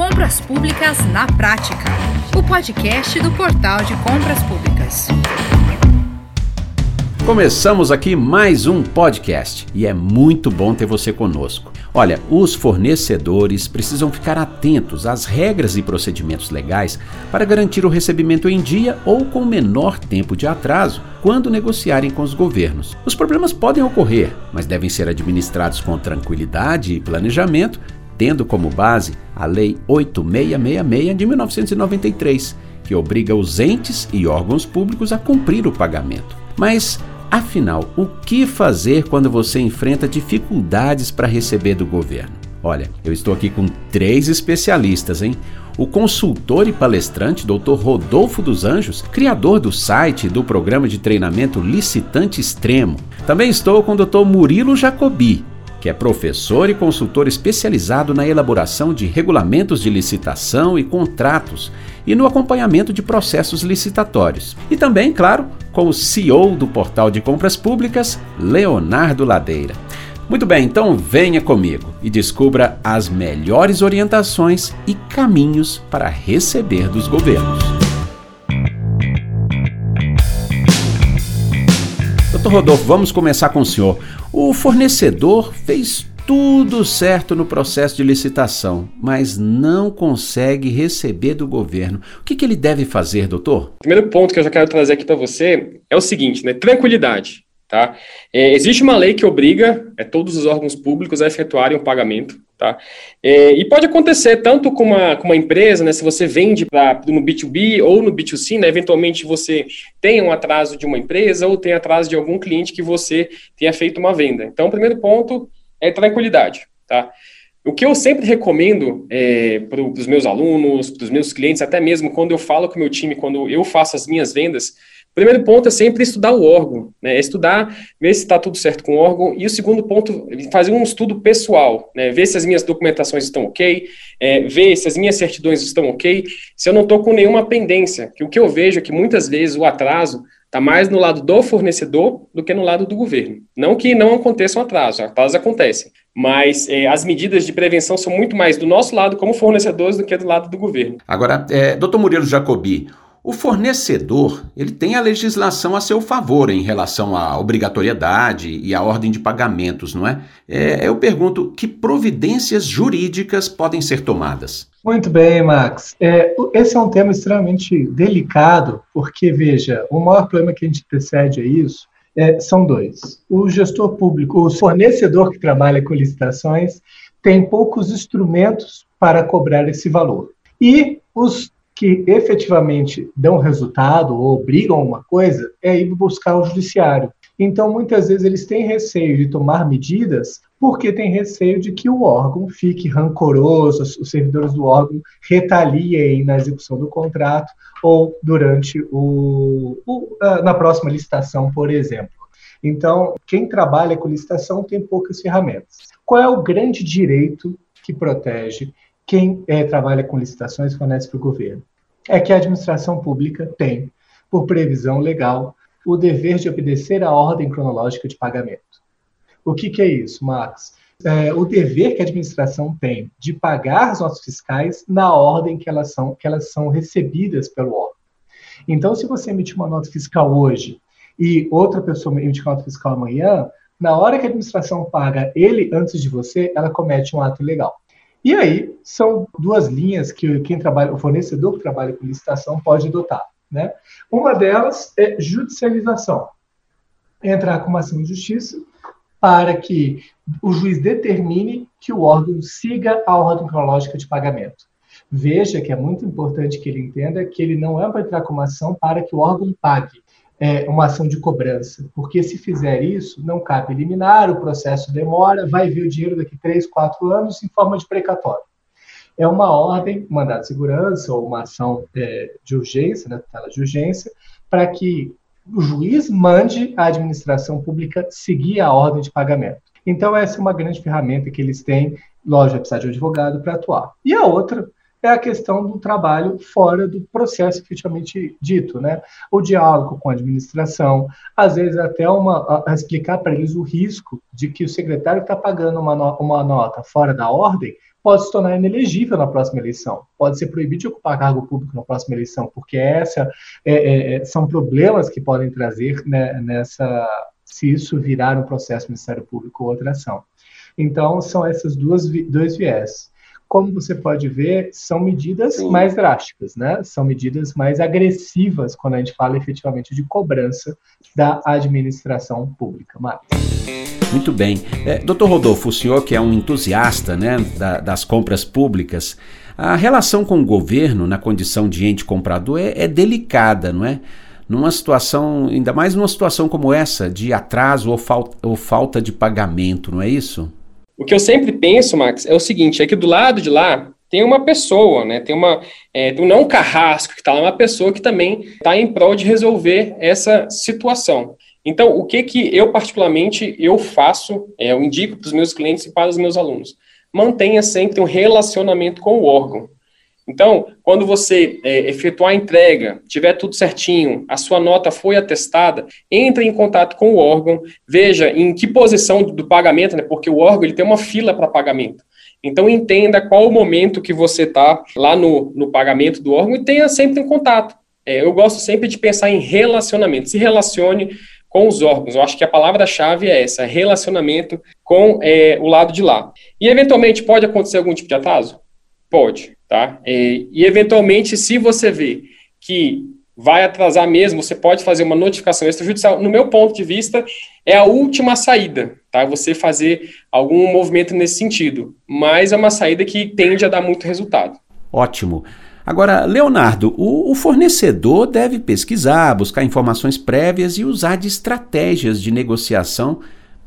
Compras Públicas na Prática, o podcast do Portal de Compras Públicas. Começamos aqui mais um podcast e é muito bom ter você conosco. Olha, os fornecedores precisam ficar atentos às regras e procedimentos legais para garantir o recebimento em dia ou com menor tempo de atraso quando negociarem com os governos. Os problemas podem ocorrer, mas devem ser administrados com tranquilidade e planejamento, tendo como base a Lei 8666 de 1993, que obriga os entes e órgãos públicos a cumprir o pagamento. Mas Afinal, o que fazer quando você enfrenta dificuldades para receber do governo? Olha, eu estou aqui com três especialistas, hein? O consultor e palestrante Dr. Rodolfo dos Anjos, criador do site do programa de treinamento Licitante Extremo. Também estou com o Dr. Murilo Jacobi, que é professor e consultor especializado na elaboração de regulamentos de licitação e contratos e no acompanhamento de processos licitatórios. E também, claro, com o CEO do Portal de Compras Públicas, Leonardo Ladeira. Muito bem, então venha comigo e descubra as melhores orientações e caminhos para receber dos governos. Doutor Rodolfo, vamos começar com o senhor. O fornecedor fez tudo certo no processo de licitação, mas não consegue receber do governo. O que, que ele deve fazer, doutor? O primeiro ponto que eu já quero trazer aqui para você é o seguinte, né? Tranquilidade. Tá? É, existe uma lei que obriga é, todos os órgãos públicos a efetuarem o pagamento. Tá? É, e pode acontecer tanto com uma, com uma empresa, né, se você vende pra, no B2B ou no B2C, né, eventualmente você tem um atraso de uma empresa ou tem atraso de algum cliente que você tenha feito uma venda. Então, o primeiro ponto é tranquilidade, tá? O que eu sempre recomendo é, para os meus alunos, para os meus clientes, até mesmo quando eu falo com o meu time, quando eu faço as minhas vendas, primeiro ponto é sempre estudar o órgão, né? É estudar, ver se está tudo certo com o órgão. E o segundo ponto, fazer um estudo pessoal, né? Ver se as minhas documentações estão ok, é, ver se as minhas certidões estão ok, se eu não estou com nenhuma pendência. Que o que eu vejo é que muitas vezes o atraso Está mais no lado do fornecedor do que no lado do governo. Não que não aconteça um atraso, atrasos acontecem, mas é, as medidas de prevenção são muito mais do nosso lado como fornecedores do que do lado do governo. Agora, é, doutor Murilo Jacobi, o fornecedor ele tem a legislação a seu favor em relação à obrigatoriedade e à ordem de pagamentos, não é? é? Eu pergunto que providências jurídicas podem ser tomadas? Muito bem, Max. É, esse é um tema extremamente delicado, porque, veja, o maior problema que a gente precede a isso é, são dois. O gestor público, o fornecedor que trabalha com licitações, tem poucos instrumentos para cobrar esse valor. E os que efetivamente dão resultado ou obrigam uma coisa é ir buscar o judiciário. Então, muitas vezes, eles têm receio de tomar medidas porque têm receio de que o órgão fique rancoroso, os servidores do órgão retaliem na execução do contrato ou durante o, o na próxima licitação, por exemplo. Então, quem trabalha com licitação tem poucas ferramentas. Qual é o grande direito que protege quem é, trabalha com licitações fornece para o governo? É que a administração pública tem, por previsão legal, o dever de obedecer à ordem cronológica de pagamento. O que, que é isso, Max? É, o dever que a administração tem de pagar as notas fiscais na ordem que elas são, que elas são recebidas pelo órgão. Então, se você emitir uma nota fiscal hoje e outra pessoa emitir uma nota fiscal amanhã, na hora que a administração paga ele antes de você, ela comete um ato ilegal. E aí são duas linhas que quem trabalha, o fornecedor que trabalha com licitação pode adotar. Né? Uma delas é judicialização. Entrar com uma ação de justiça para que o juiz determine que o órgão siga a ordem cronológica de pagamento. Veja que é muito importante que ele entenda que ele não é para entrar com uma ação para que o órgão pague é, uma ação de cobrança, porque se fizer isso, não cabe eliminar, o processo demora, vai vir o dinheiro daqui 3, 4 anos em forma de precatório. É uma ordem, mandado de segurança ou uma ação é, de urgência, né, tela de urgência, para que o juiz mande a administração pública seguir a ordem de pagamento. Então, essa é uma grande ferramenta que eles têm, lógico, vai precisar de um advogado para atuar. E a outra é a questão do trabalho fora do processo efetivamente dito, né? O diálogo com a administração, às vezes até uma, a, explicar para eles o risco de que o secretário está pagando uma, no, uma nota fora da ordem pode se tornar inelegível na próxima eleição, pode ser proibido de ocupar cargo público na próxima eleição, porque essa é, é, é são problemas que podem trazer né, nessa se isso virar um processo do Ministério Público ou outra ação. Então, são essas duas dois viés. Como você pode ver, são medidas Sim. mais drásticas, né? São medidas mais agressivas quando a gente fala efetivamente de cobrança da administração pública. Marcos. Muito bem. É, doutor Rodolfo, o senhor que é um entusiasta né, da, das compras públicas, a relação com o governo na condição de ente comprador é, é delicada, não é? Numa situação, ainda mais numa situação como essa, de atraso ou, fal ou falta de pagamento, não é isso? O que eu sempre penso, Max, é o seguinte: é que do lado de lá tem uma pessoa, né? Tem uma. É, não um carrasco que está lá, uma pessoa que também está em prol de resolver essa situação. Então, o que que eu, particularmente, eu faço, é, eu indico para os meus clientes e para os meus alunos. Mantenha sempre um relacionamento com o órgão. Então, quando você é, efetuar a entrega, tiver tudo certinho, a sua nota foi atestada, entre em contato com o órgão, veja em que posição do, pagamento, né, porque o órgão ele tem uma fila para pagamento. Então, entenda qual o momento que você está lá no, no pagamento do órgão e tenha sempre em contato. É, eu gosto sempre de pensar em relacionamento. Se relacione com os órgãos. Eu acho que a palavra-chave é essa: relacionamento com é, o lado de lá. E, eventualmente, pode acontecer algum tipo de atraso? Pode, tá? E, e, eventualmente, se você vê que vai atrasar mesmo, você pode fazer uma notificação extrajudicial. No meu ponto de vista, é a última saída, tá? Você fazer algum movimento nesse sentido. Mas é uma saída que tende a dar muito resultado. Ótimo. Agora, Leonardo, o, o, fornecedor deve pesquisar, buscar informações prévias e usar de estratégias de negociação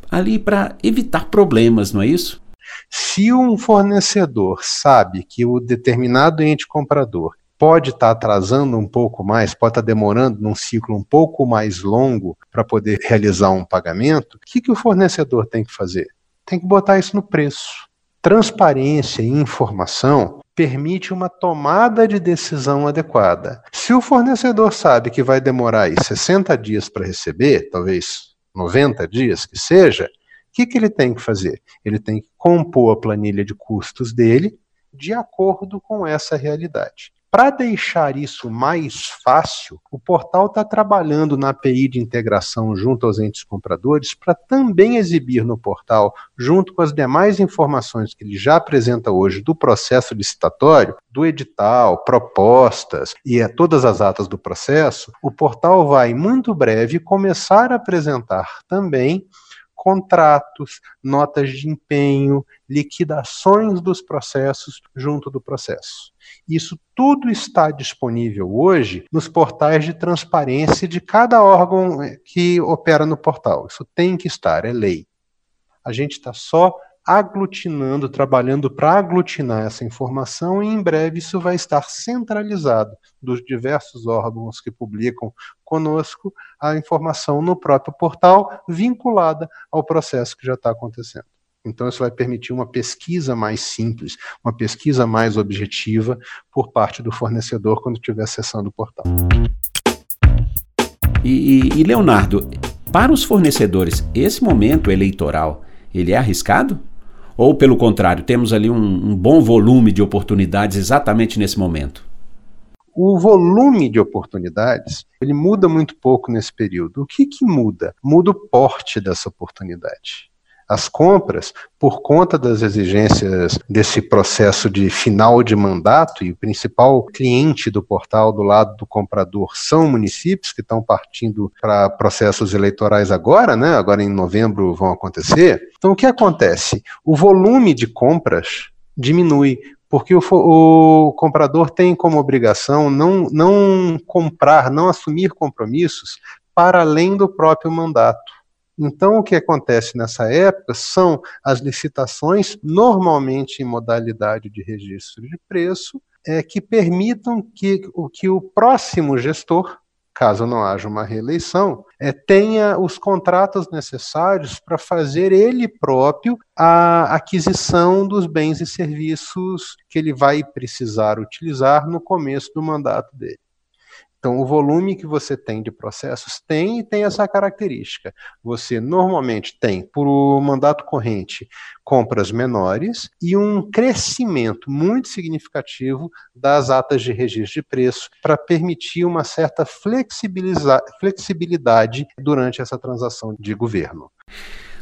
ali para evitar problemas, não é isso? Se um fornecedor sabe que o determinado ente comprador pode estar tá atrasando um pouco mais, pode estar tá demorando num ciclo um pouco mais longo para poder realizar um pagamento, o que, que o fornecedor tem que fazer? Tem que botar isso no preço. Transparência e informação permite uma tomada de decisão adequada. Se o fornecedor sabe que vai demorar aí 60 dias para receber, talvez 90 dias que seja, que, que ele tem que fazer? Ele tem que compor a planilha de custos dele de acordo com essa realidade. Para deixar isso mais fácil, o portal está trabalhando na API de integração junto aos entes compradores para também exibir no portal, junto com as demais informações que ele já apresenta hoje do processo licitatório, do edital, propostas e a todas as atas do processo, o portal vai, muito breve, começar a apresentar também contratos, notas de empenho, liquidações dos processos junto do processo. Isso tudo está disponível hoje nos portais de transparência de cada órgão eh, que opera no portal. Isso tem que estar, é lei. A gente está só aglutinando, trabalhando para aglutinar essa informação e em breve isso vai estar centralizado dos diversos órgãos que publicam conosco a informação no próprio portal vinculada ao processo que já está acontecendo. Então, isso vai permitir uma pesquisa mais simples, uma pesquisa mais objetiva por parte do fornecedor quando estiver acessando o portal. E, e, Leonardo, para os fornecedores, esse momento eleitoral, ele é arriscado? Ou, pelo contrário, temos ali um, um bom volume de oportunidades exatamente nesse momento? O volume de oportunidades ele muda muito pouco nesse período. O que, que muda? Muda o porte dessa oportunidade. As compras, por conta das exigências desse processo de final de mandato, e o principal cliente do portal do lado do comprador são municípios que estão partindo para processos eleitorais agora, né? Agora em novembro vão acontecer. Então o que acontece? O volume de compras diminui, porque o, o, comprador tem como obrigação não, não comprar, não assumir compromissos para além do próprio mandato. Então, o que acontece nessa época são as licitações, normalmente em modalidade de registro de preço, é, que permitam que, que o próximo gestor, caso não haja uma reeleição, é, tenha os contratos necessários para fazer ele próprio a aquisição dos bens e serviços que ele vai precisar utilizar no começo do mandato dele. Então, o volume que você tem de processos tem e tem essa característica. Você normalmente tem, por mandato corrente, compras menores e um crescimento muito significativo das atas de registro de preço para permitir uma certa flexibilidade durante essa transação de governo.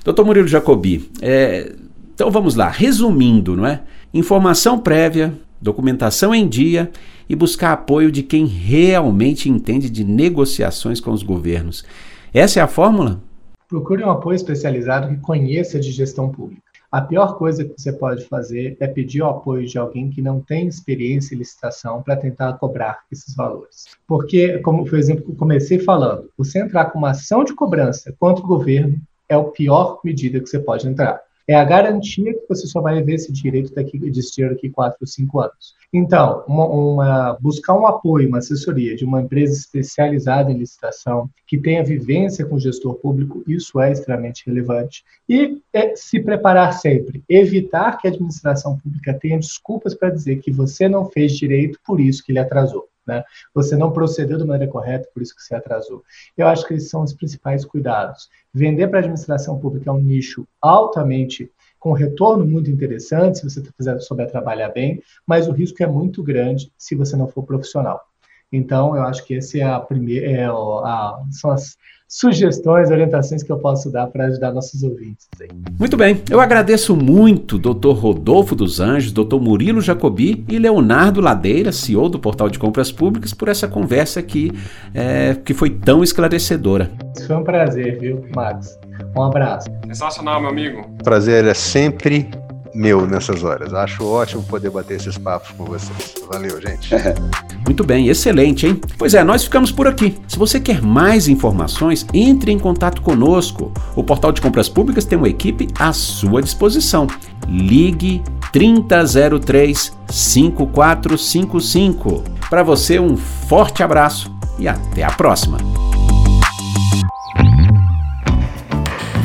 Doutor Murilo Jacobi, é, então vamos lá, resumindo, não é? Informação prévia, documentação em dia e buscar apoio de quem realmente entende de negociações com os governos. Essa é a fórmula? Procure um apoio especializado que conheça de gestão pública. A pior coisa que você pode fazer é pedir o apoio de alguém que não tem experiência em licitação para tentar cobrar esses valores. Porque, como por exemplo comecei falando, você entrar com uma ação de cobrança contra o governo é a pior medida que você pode entrar é a garantia que você só vai ver esse direito daqui, desse dinheiro daqui 4 ou 5 anos. Então, uma, uma, buscar um apoio, uma assessoria de uma empresa especializada em licitação, que tenha vivência com o gestor público, isso é extremamente relevante. E é, se preparar sempre, evitar que a administração pública tenha desculpas para dizer que você não fez direito, por isso que ele atrasou. Né? Você não procedeu da maneira correta, por isso que você atrasou. Eu acho que esses são os principais cuidados. Vender para a administração pública é um nicho altamente com retorno muito interessante se você fizer, souber trabalhar bem, mas o risco é muito grande se você não for profissional. Então, eu acho que esse é a primeira, é a, são as sugestões, orientações que eu posso dar para ajudar nossos ouvintes. Aí. Muito bem, eu agradeço muito Dr. Rodolfo dos Anjos, Dr. Murilo Jacobi e Leonardo Ladeira, CEO do Portal de Compras Públicas, por essa conversa aqui é, que foi tão esclarecedora. Foi um prazer, viu, Max? Um abraço. Sensacional, meu amigo. Prazer é sempre meu nessas horas. Acho ótimo poder bater esses papos com vocês. Valeu, gente. Muito bem, excelente, hein? Pois é, nós ficamos por aqui. Se você quer mais informações, entre em contato conosco. O Portal de Compras Públicas tem uma equipe à sua disposição. Ligue 3003 5455. Para você, um forte abraço e até a próxima.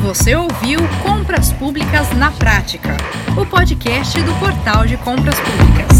Você ouviu Compras Públicas na Prática, o podcast do Portal de Compras Públicas.